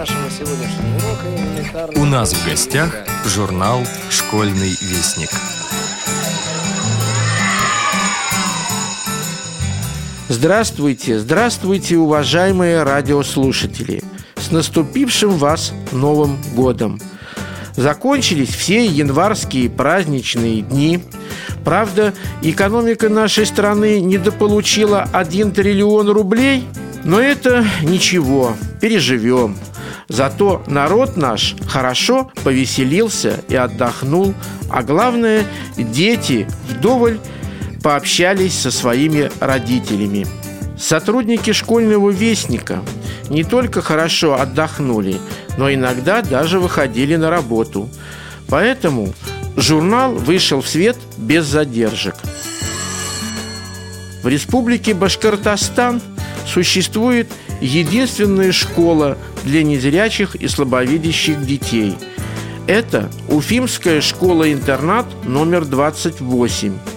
нашего сегодняшнего урока элементарно... У нас в гостях журнал «Школьный вестник». Здравствуйте, здравствуйте, уважаемые радиослушатели! С наступившим вас Новым годом! Закончились все январские праздничные дни. Правда, экономика нашей страны недополучила 1 триллион рублей, но это ничего, переживем. Зато народ наш хорошо повеселился и отдохнул, а главное, дети вдоволь пообщались со своими родителями. Сотрудники школьного вестника не только хорошо отдохнули, но иногда даже выходили на работу. Поэтому журнал вышел в свет без задержек. В республике Башкортостан существует единственная школа для незрячих и слабовидящих детей. Это Уфимская школа-интернат номер 28 –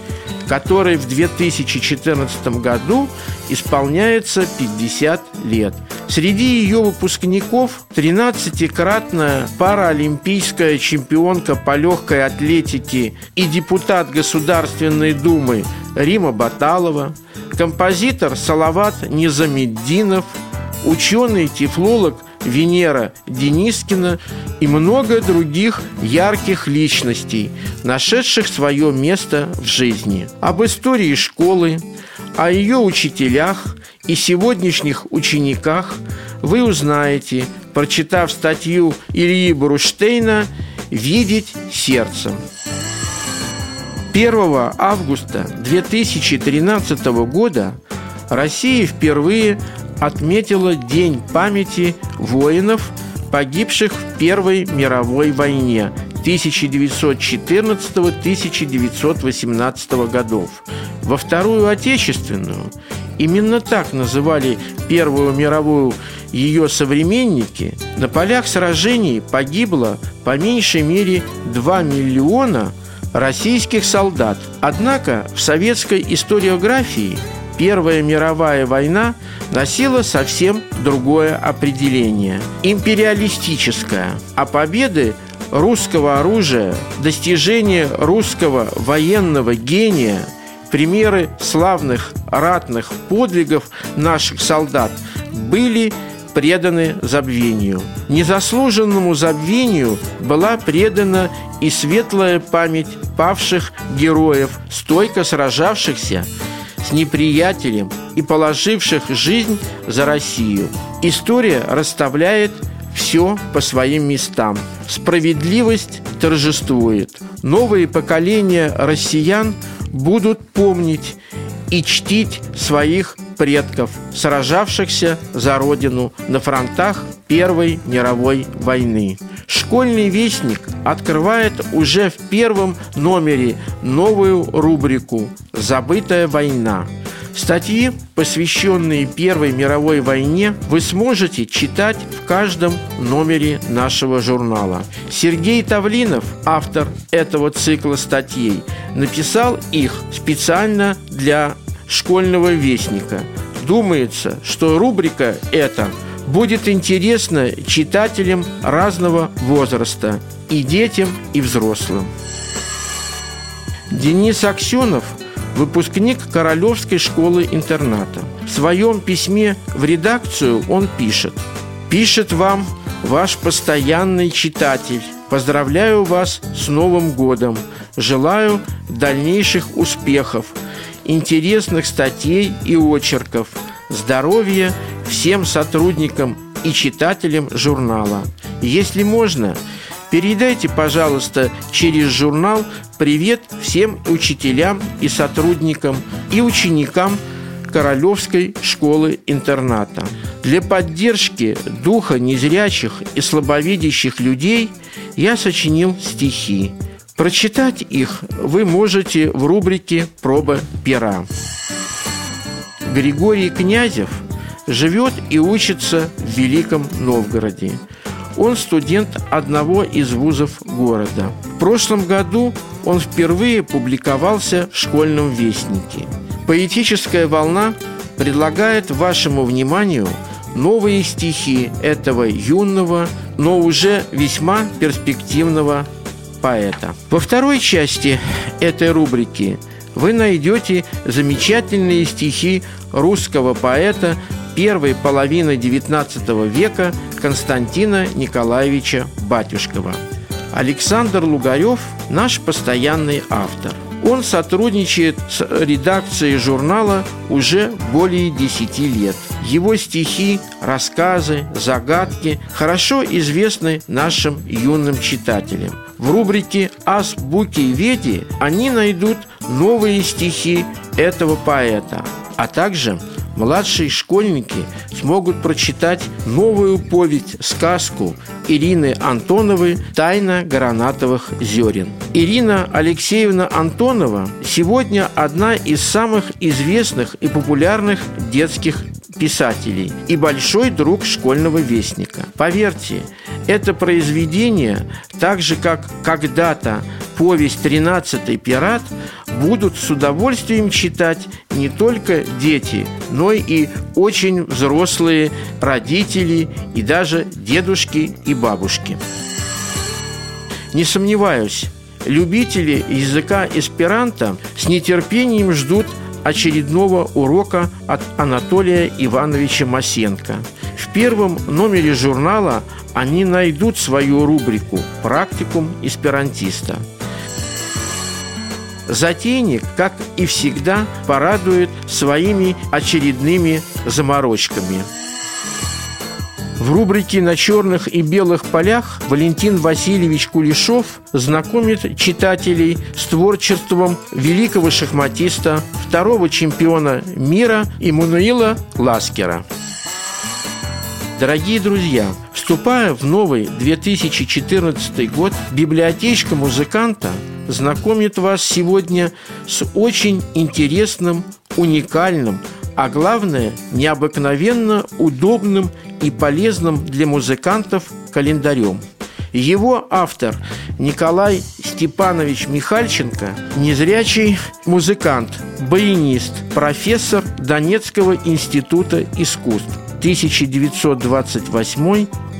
которой в 2014 году исполняется 50 лет. Среди ее выпускников 13-кратная параолимпийская чемпионка по легкой атлетике и депутат Государственной Думы Рима Баталова, композитор Салават Низамеддинов, ученый-тефлолог Венера Денискина и много других ярких личностей, нашедших свое место в жизни. Об истории школы, о ее учителях и сегодняшних учениках вы узнаете, прочитав статью Ильи Бруштейна «Видеть сердцем». 1 августа 2013 года Россия впервые отметила День памяти воинов, погибших в Первой мировой войне 1914-1918 годов. Во Вторую Отечественную именно так называли Первую мировую ее современники, на полях сражений погибло по меньшей мере 2 миллиона российских солдат. Однако в советской историографии Первая мировая война носила совсем другое определение – империалистическое, а победы русского оружия, достижения русского военного гения, примеры славных ратных подвигов наших солдат были преданы забвению. Незаслуженному забвению была предана и светлая память павших героев, стойко сражавшихся неприятелем и положивших жизнь за Россию. История расставляет все по своим местам. Справедливость торжествует. Новые поколения россиян будут помнить и чтить своих предков, сражавшихся за Родину на фронтах Первой мировой войны. Школьный вестник открывает уже в первом номере новую рубрику «Забытая война». Статьи, посвященные Первой мировой войне, вы сможете читать в каждом номере нашего журнала. Сергей Тавлинов, автор этого цикла статей, написал их специально для школьного вестника. Думается, что рубрика эта будет интересна читателям разного возраста, и детям, и взрослым. Денис Аксенов – выпускник Королевской школы-интерната. В своем письме в редакцию он пишет «Пишет вам ваш постоянный читатель. Поздравляю вас с Новым годом. Желаю дальнейших успехов, интересных статей и очерков, здоровья всем сотрудникам и читателям журнала. Если можно, передайте, пожалуйста, через журнал привет всем учителям и сотрудникам и ученикам Королевской школы-интерната. Для поддержки духа незрячих и слабовидящих людей я сочинил стихи. Прочитать их вы можете в рубрике «Проба пера». Григорий Князев живет и учится в Великом Новгороде. Он студент одного из вузов города. В прошлом году он впервые публиковался в школьном вестнике. Поэтическая волна предлагает вашему вниманию новые стихи этого юного, но уже весьма перспективного поэта. Во второй части этой рубрики вы найдете замечательные стихи русского поэта первой половины XIX века Константина Николаевича Батюшкова. Александр Лугарев – наш постоянный автор. Он сотрудничает с редакцией журнала уже более 10 лет. Его стихи, рассказы, загадки хорошо известны нашим юным читателям. В рубрике «Азбуки Веди» они найдут новые стихи этого поэта, а также младшие школьники смогут прочитать новую повесть, сказку Ирины Антоновой «Тайна гранатовых зерен». Ирина Алексеевна Антонова сегодня одна из самых известных и популярных детских писателей и большой друг школьного вестника. Поверьте, это произведение, так же как когда-то повесть «Тринадцатый пират», будут с удовольствием читать не только дети, но и очень взрослые родители и даже дедушки и бабушки. Не сомневаюсь, любители языка эсперанто с нетерпением ждут очередного урока от Анатолия Ивановича Масенко. В первом номере журнала они найдут свою рубрику «Практикум эсперантиста». Затейник, как и всегда, порадует своими очередными заморочками. В рубрике «На черных и белых полях» Валентин Васильевич Кулешов знакомит читателей с творчеством великого шахматиста, второго чемпиона мира Иммануила Ласкера. Дорогие друзья, вступая в новый 2014 год, библиотечка музыканта знакомит вас сегодня с очень интересным, уникальным, а главное, необыкновенно удобным и полезным для музыкантов календарем. Его автор Николай Степанович Михальченко – незрячий музыкант, баянист, профессор Донецкого института искусств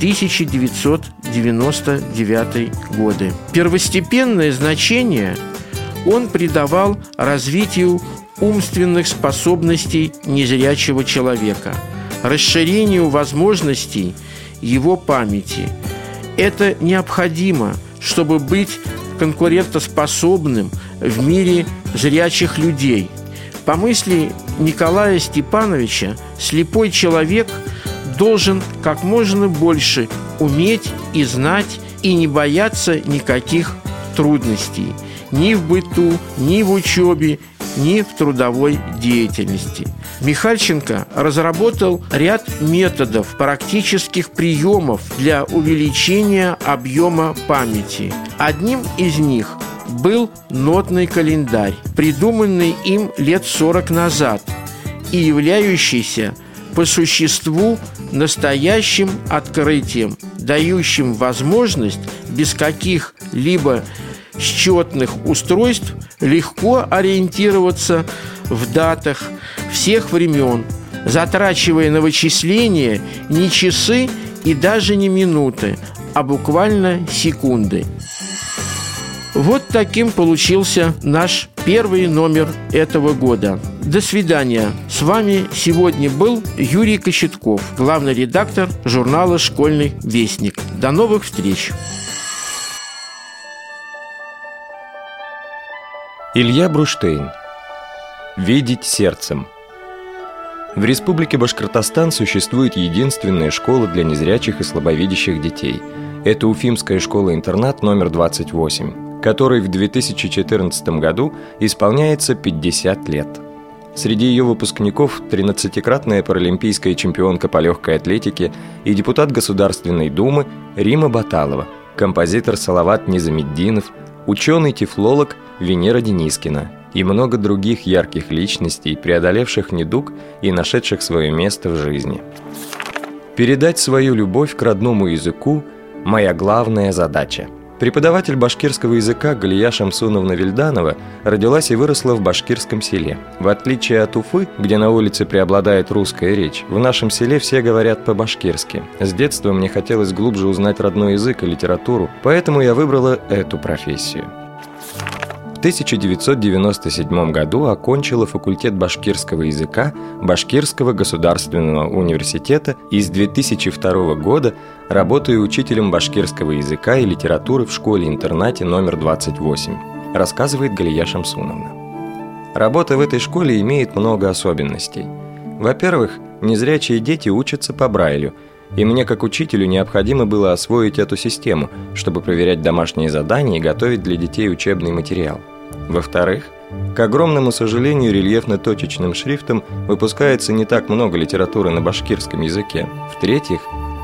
1928-1999 годы. Первостепенное значение он придавал развитию умственных способностей незрячего человека, расширению возможностей его памяти. Это необходимо, чтобы быть конкурентоспособным в мире зрячих людей. По мысли Николая Степановича, слепой человек должен как можно больше уметь и знать и не бояться никаких трудностей ни в быту, ни в учебе, ни в трудовой деятельности. Михальченко разработал ряд методов, практических приемов для увеличения объема памяти. Одним из них был нотный календарь, придуманный им лет 40 назад и являющийся по существу настоящим открытием, дающим возможность без каких-либо счетных устройств легко ориентироваться в датах всех времен, затрачивая на вычисления не часы и даже не минуты, а буквально секунды. Вот таким получился наш первый номер этого года. До свидания. С вами сегодня был Юрий Кочетков, главный редактор журнала «Школьный вестник». До новых встреч! Илья Бруштейн. Видеть сердцем. В Республике Башкортостан существует единственная школа для незрячих и слабовидящих детей. Это Уфимская школа-интернат номер 28, которой в 2014 году исполняется 50 лет. Среди ее выпускников 13-кратная паралимпийская чемпионка по легкой атлетике и депутат Государственной Думы Рима Баталова, композитор Салават Низамеддинов, ученый-тефлолог Венера Денискина и много других ярких личностей, преодолевших недуг и нашедших свое место в жизни. Передать свою любовь к родному языку – моя главная задача – Преподаватель башкирского языка Галия Шамсуновна Вильданова родилась и выросла в башкирском селе. В отличие от Уфы, где на улице преобладает русская речь, в нашем селе все говорят по-башкирски. С детства мне хотелось глубже узнать родной язык и литературу, поэтому я выбрала эту профессию. 1997 году окончила факультет башкирского языка Башкирского государственного университета и с 2002 года работаю учителем башкирского языка и литературы в школе-интернате номер 28, рассказывает Галия Шамсуновна. Работа в этой школе имеет много особенностей. Во-первых, незрячие дети учатся по Брайлю – и мне, как учителю, необходимо было освоить эту систему, чтобы проверять домашние задания и готовить для детей учебный материал. Во-вторых, к огромному сожалению, рельефно-точечным шрифтом выпускается не так много литературы на башкирском языке. В-третьих,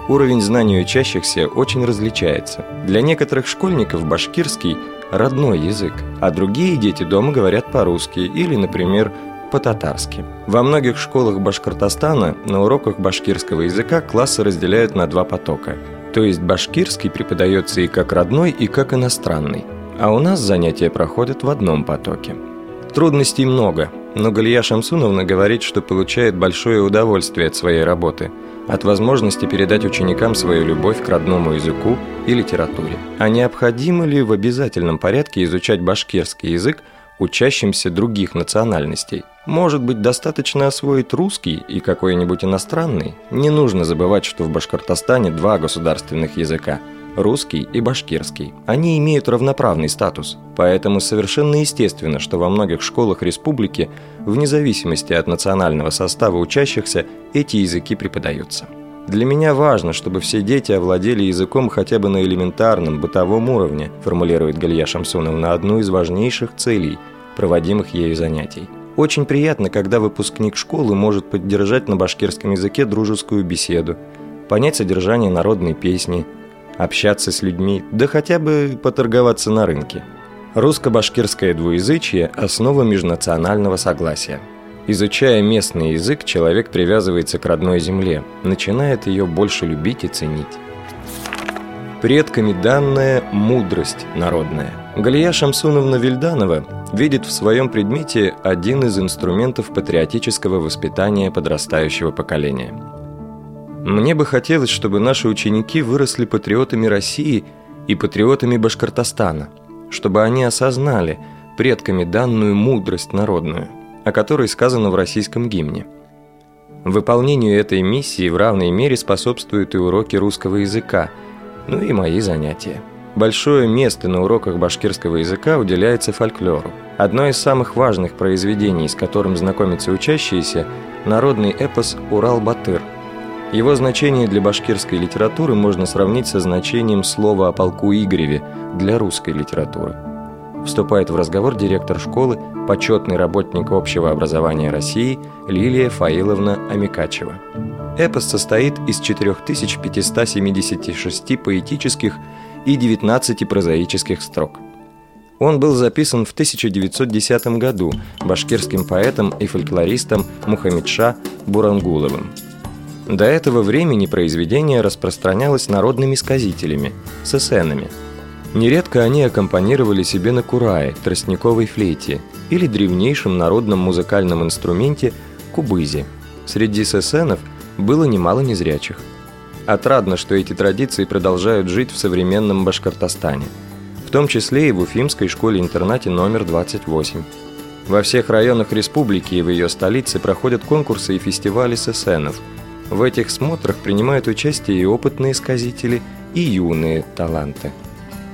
уровень знаний учащихся очень различается. Для некоторых школьников башкирский – родной язык, а другие дети дома говорят по-русски или, например, по-татарски. Во многих школах Башкортостана на уроках башкирского языка классы разделяют на два потока. То есть башкирский преподается и как родной, и как иностранный – а у нас занятия проходят в одном потоке. Трудностей много, но Галия Шамсуновна говорит, что получает большое удовольствие от своей работы, от возможности передать ученикам свою любовь к родному языку и литературе. А необходимо ли в обязательном порядке изучать башкирский язык учащимся других национальностей? Может быть, достаточно освоить русский и какой-нибудь иностранный? Не нужно забывать, что в Башкортостане два государственных языка – русский и башкирский. Они имеют равноправный статус, поэтому совершенно естественно, что во многих школах республики, вне зависимости от национального состава учащихся, эти языки преподаются. Для меня важно, чтобы все дети овладели языком хотя бы на элементарном, бытовом уровне, формулирует Галия Шамсуновна одну из важнейших целей, проводимых ею занятий. Очень приятно, когда выпускник школы может поддержать на башкирском языке дружескую беседу, понять содержание народной песни, общаться с людьми, да хотя бы поторговаться на рынке. Русско-башкирское двуязычие – основа межнационального согласия. Изучая местный язык, человек привязывается к родной земле, начинает ее больше любить и ценить. Предками данная мудрость народная. Галия Шамсуновна Вильданова видит в своем предмете один из инструментов патриотического воспитания подрастающего поколения – мне бы хотелось, чтобы наши ученики выросли патриотами России и патриотами Башкортостана, чтобы они осознали предками данную мудрость народную, о которой сказано в российском гимне. Выполнению этой миссии в равной мере способствуют и уроки русского языка, ну и мои занятия. Большое место на уроках башкирского языка уделяется фольклору. Одно из самых важных произведений, с которым знакомятся учащиеся – народный эпос «Урал-Батыр», его значение для башкирской литературы можно сравнить со значением слова о полку Игореве для русской литературы. Вступает в разговор директор школы, почетный работник общего образования России Лилия Фаиловна Амикачева. Эпос состоит из 4576 поэтических и 19 прозаических строк. Он был записан в 1910 году башкирским поэтом и фольклористом Мухаммедша Бурангуловым – до этого времени произведение распространялось народными сказителями, сесенами. Нередко они аккомпанировали себе на курае, тростниковой флейте или древнейшем народном музыкальном инструменте кубызе. Среди сесенов было немало незрячих. Отрадно, что эти традиции продолжают жить в современном Башкортостане, в том числе и в Уфимской школе-интернате номер 28. Во всех районах республики и в ее столице проходят конкурсы и фестивали сесенов – в этих смотрах принимают участие и опытные сказители, и юные таланты.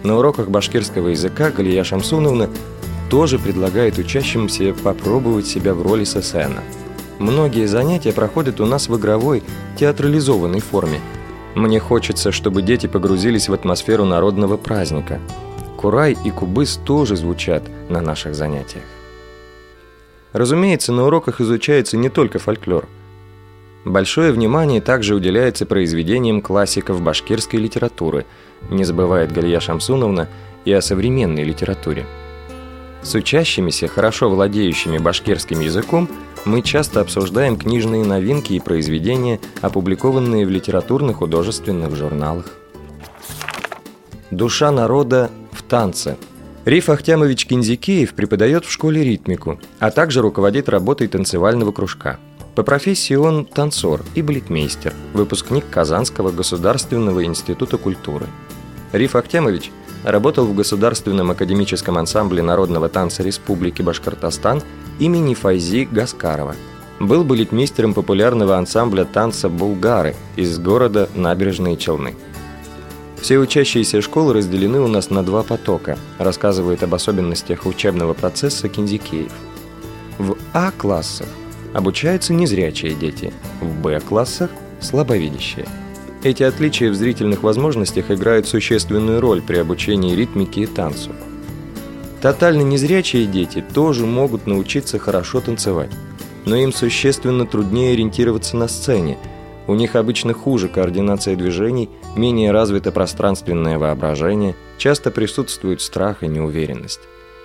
На уроках башкирского языка Галия Шамсуновна тоже предлагает учащимся попробовать себя в роли сесена. Многие занятия проходят у нас в игровой, театрализованной форме. Мне хочется, чтобы дети погрузились в атмосферу народного праздника. Курай и кубыс тоже звучат на наших занятиях. Разумеется, на уроках изучается не только фольклор – Большое внимание также уделяется произведениям классиков башкирской литературы, не забывает Галия Шамсуновна и о современной литературе. С учащимися, хорошо владеющими башкирским языком, мы часто обсуждаем книжные новинки и произведения, опубликованные в литературно-художественных журналах. Душа народа в танце. Риф Ахтямович Кинзикеев преподает в школе ритмику, а также руководит работой танцевального кружка. По профессии он танцор и балетмейстер, выпускник Казанского государственного института культуры. Риф Ахтямович работал в Государственном академическом ансамбле народного танца Республики Башкортостан имени Файзи Гаскарова. Был балетмейстером популярного ансамбля танца «Булгары» из города Набережные Челны – все учащиеся школы разделены у нас на два потока, рассказывает об особенностях учебного процесса Кинзикеев. В А-классах обучаются незрячие дети, в Б-классах – слабовидящие. Эти отличия в зрительных возможностях играют существенную роль при обучении ритмике и танцу. Тотально незрячие дети тоже могут научиться хорошо танцевать, но им существенно труднее ориентироваться на сцене – у них обычно хуже координация движений, менее развито пространственное воображение, часто присутствует страх и неуверенность.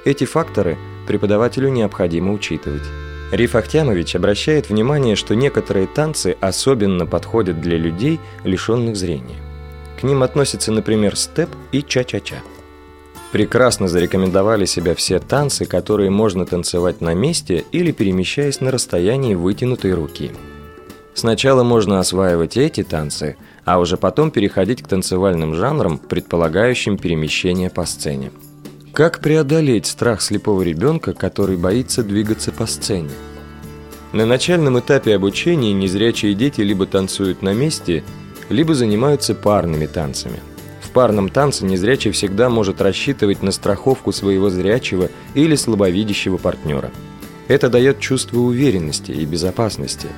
Эти факторы преподавателю необходимо учитывать. Риф Ахтямович обращает внимание, что некоторые танцы особенно подходят для людей, лишенных зрения. К ним относятся, например, степ и ча-ча-ча. Прекрасно зарекомендовали себя все танцы, которые можно танцевать на месте или перемещаясь на расстоянии вытянутой руки – Сначала можно осваивать эти танцы, а уже потом переходить к танцевальным жанрам, предполагающим перемещение по сцене. Как преодолеть страх слепого ребенка, который боится двигаться по сцене? На начальном этапе обучения незрячие дети либо танцуют на месте, либо занимаются парными танцами. В парном танце незрячий всегда может рассчитывать на страховку своего зрячего или слабовидящего партнера. Это дает чувство уверенности и безопасности –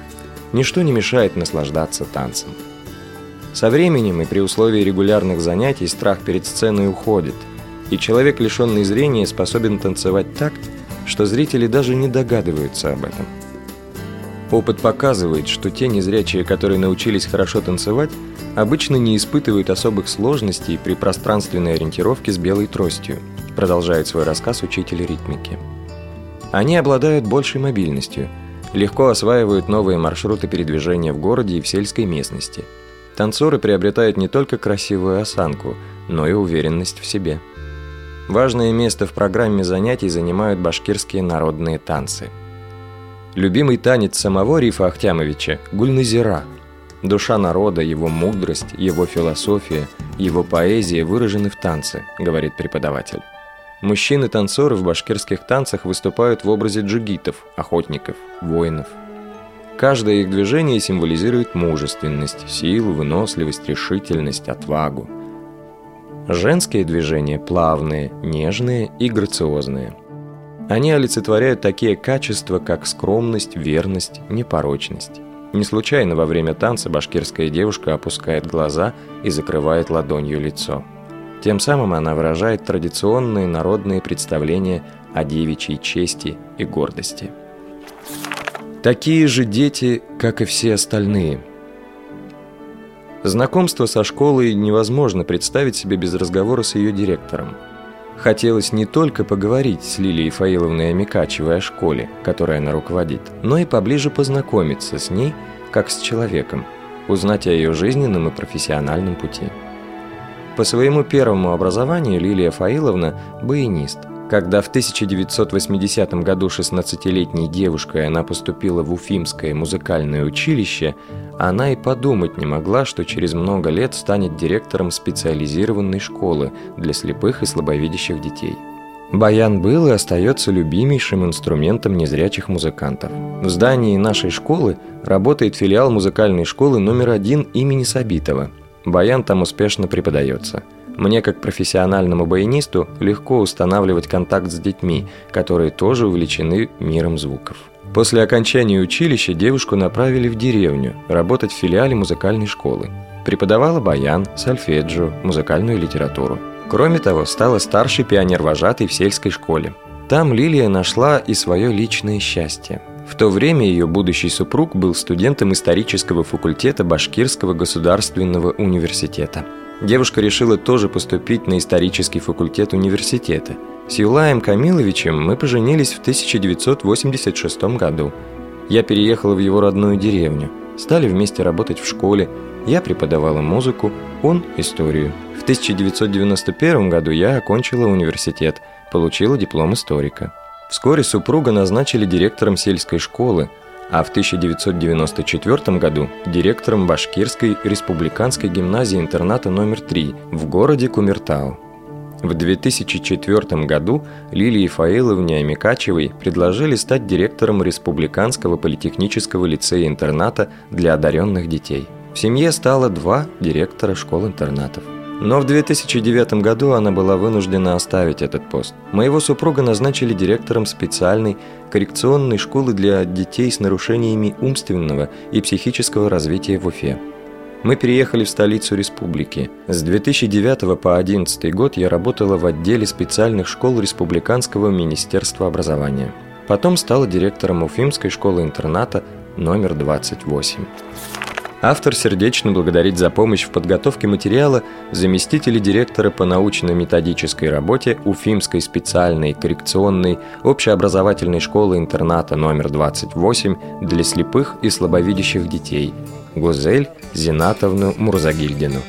ничто не мешает наслаждаться танцем. Со временем и при условии регулярных занятий страх перед сценой уходит, и человек, лишенный зрения, способен танцевать так, что зрители даже не догадываются об этом. Опыт показывает, что те незрячие, которые научились хорошо танцевать, обычно не испытывают особых сложностей при пространственной ориентировке с белой тростью, продолжает свой рассказ учитель ритмики. Они обладают большей мобильностью – легко осваивают новые маршруты передвижения в городе и в сельской местности. Танцоры приобретают не только красивую осанку, но и уверенность в себе. Важное место в программе занятий занимают башкирские народные танцы. Любимый танец самого Рифа Ахтямовича – гульназира. Душа народа, его мудрость, его философия, его поэзия выражены в танце, говорит преподаватель. Мужчины-танцоры в башкирских танцах выступают в образе джигитов, охотников, воинов. Каждое их движение символизирует мужественность, силу, выносливость, решительность, отвагу. Женские движения плавные, нежные и грациозные. Они олицетворяют такие качества, как скромность, верность, непорочность. Не случайно во время танца башкирская девушка опускает глаза и закрывает ладонью лицо. Тем самым она выражает традиционные народные представления о девичьей чести и гордости. Такие же дети, как и все остальные. Знакомство со школой невозможно представить себе без разговора с ее директором. Хотелось не только поговорить с Лилией Фаиловной Амикачевой о школе, которой она руководит, но и поближе познакомиться с ней, как с человеком, узнать о ее жизненном и профессиональном пути. По своему первому образованию Лилия Фаиловна – баянист. Когда в 1980 году 16-летней девушкой она поступила в Уфимское музыкальное училище, она и подумать не могла, что через много лет станет директором специализированной школы для слепых и слабовидящих детей. Баян был и остается любимейшим инструментом незрячих музыкантов. В здании нашей школы работает филиал музыкальной школы номер один имени Сабитова – Баян там успешно преподается. Мне, как профессиональному баянисту, легко устанавливать контакт с детьми, которые тоже увлечены миром звуков. После окончания училища девушку направили в деревню, работать в филиале музыкальной школы. Преподавала баян, сольфеджио, музыкальную литературу. Кроме того, стала старшей пионер-вожатой в сельской школе. Там Лилия нашла и свое личное счастье – в то время ее будущий супруг был студентом исторического факультета Башкирского государственного университета. Девушка решила тоже поступить на исторический факультет университета. С Юлаем Камиловичем мы поженились в 1986 году. Я переехала в его родную деревню. Стали вместе работать в школе. Я преподавала музыку, он – историю. В 1991 году я окончила университет, получила диплом историка. Вскоре супруга назначили директором сельской школы, а в 1994 году директором Башкирской республиканской гимназии-интерната номер 3 в городе Кумертау. В 2004 году Лилии Фаиловне Амикачевой предложили стать директором Республиканского политехнического лицея-интерната для одаренных детей. В семье стало два директора школ-интернатов. Но в 2009 году она была вынуждена оставить этот пост. Моего супруга назначили директором специальной коррекционной школы для детей с нарушениями умственного и психического развития в Уфе. Мы переехали в столицу республики. С 2009 по 2011 год я работала в отделе специальных школ Республиканского министерства образования. Потом стала директором Уфимской школы-интерната номер 28. Автор сердечно благодарит за помощь в подготовке материала заместителя директора по научно-методической работе Уфимской специальной коррекционной общеобразовательной школы-интерната номер 28 для слепых и слабовидящих детей Гузель Зинатовну Мурзагильдину.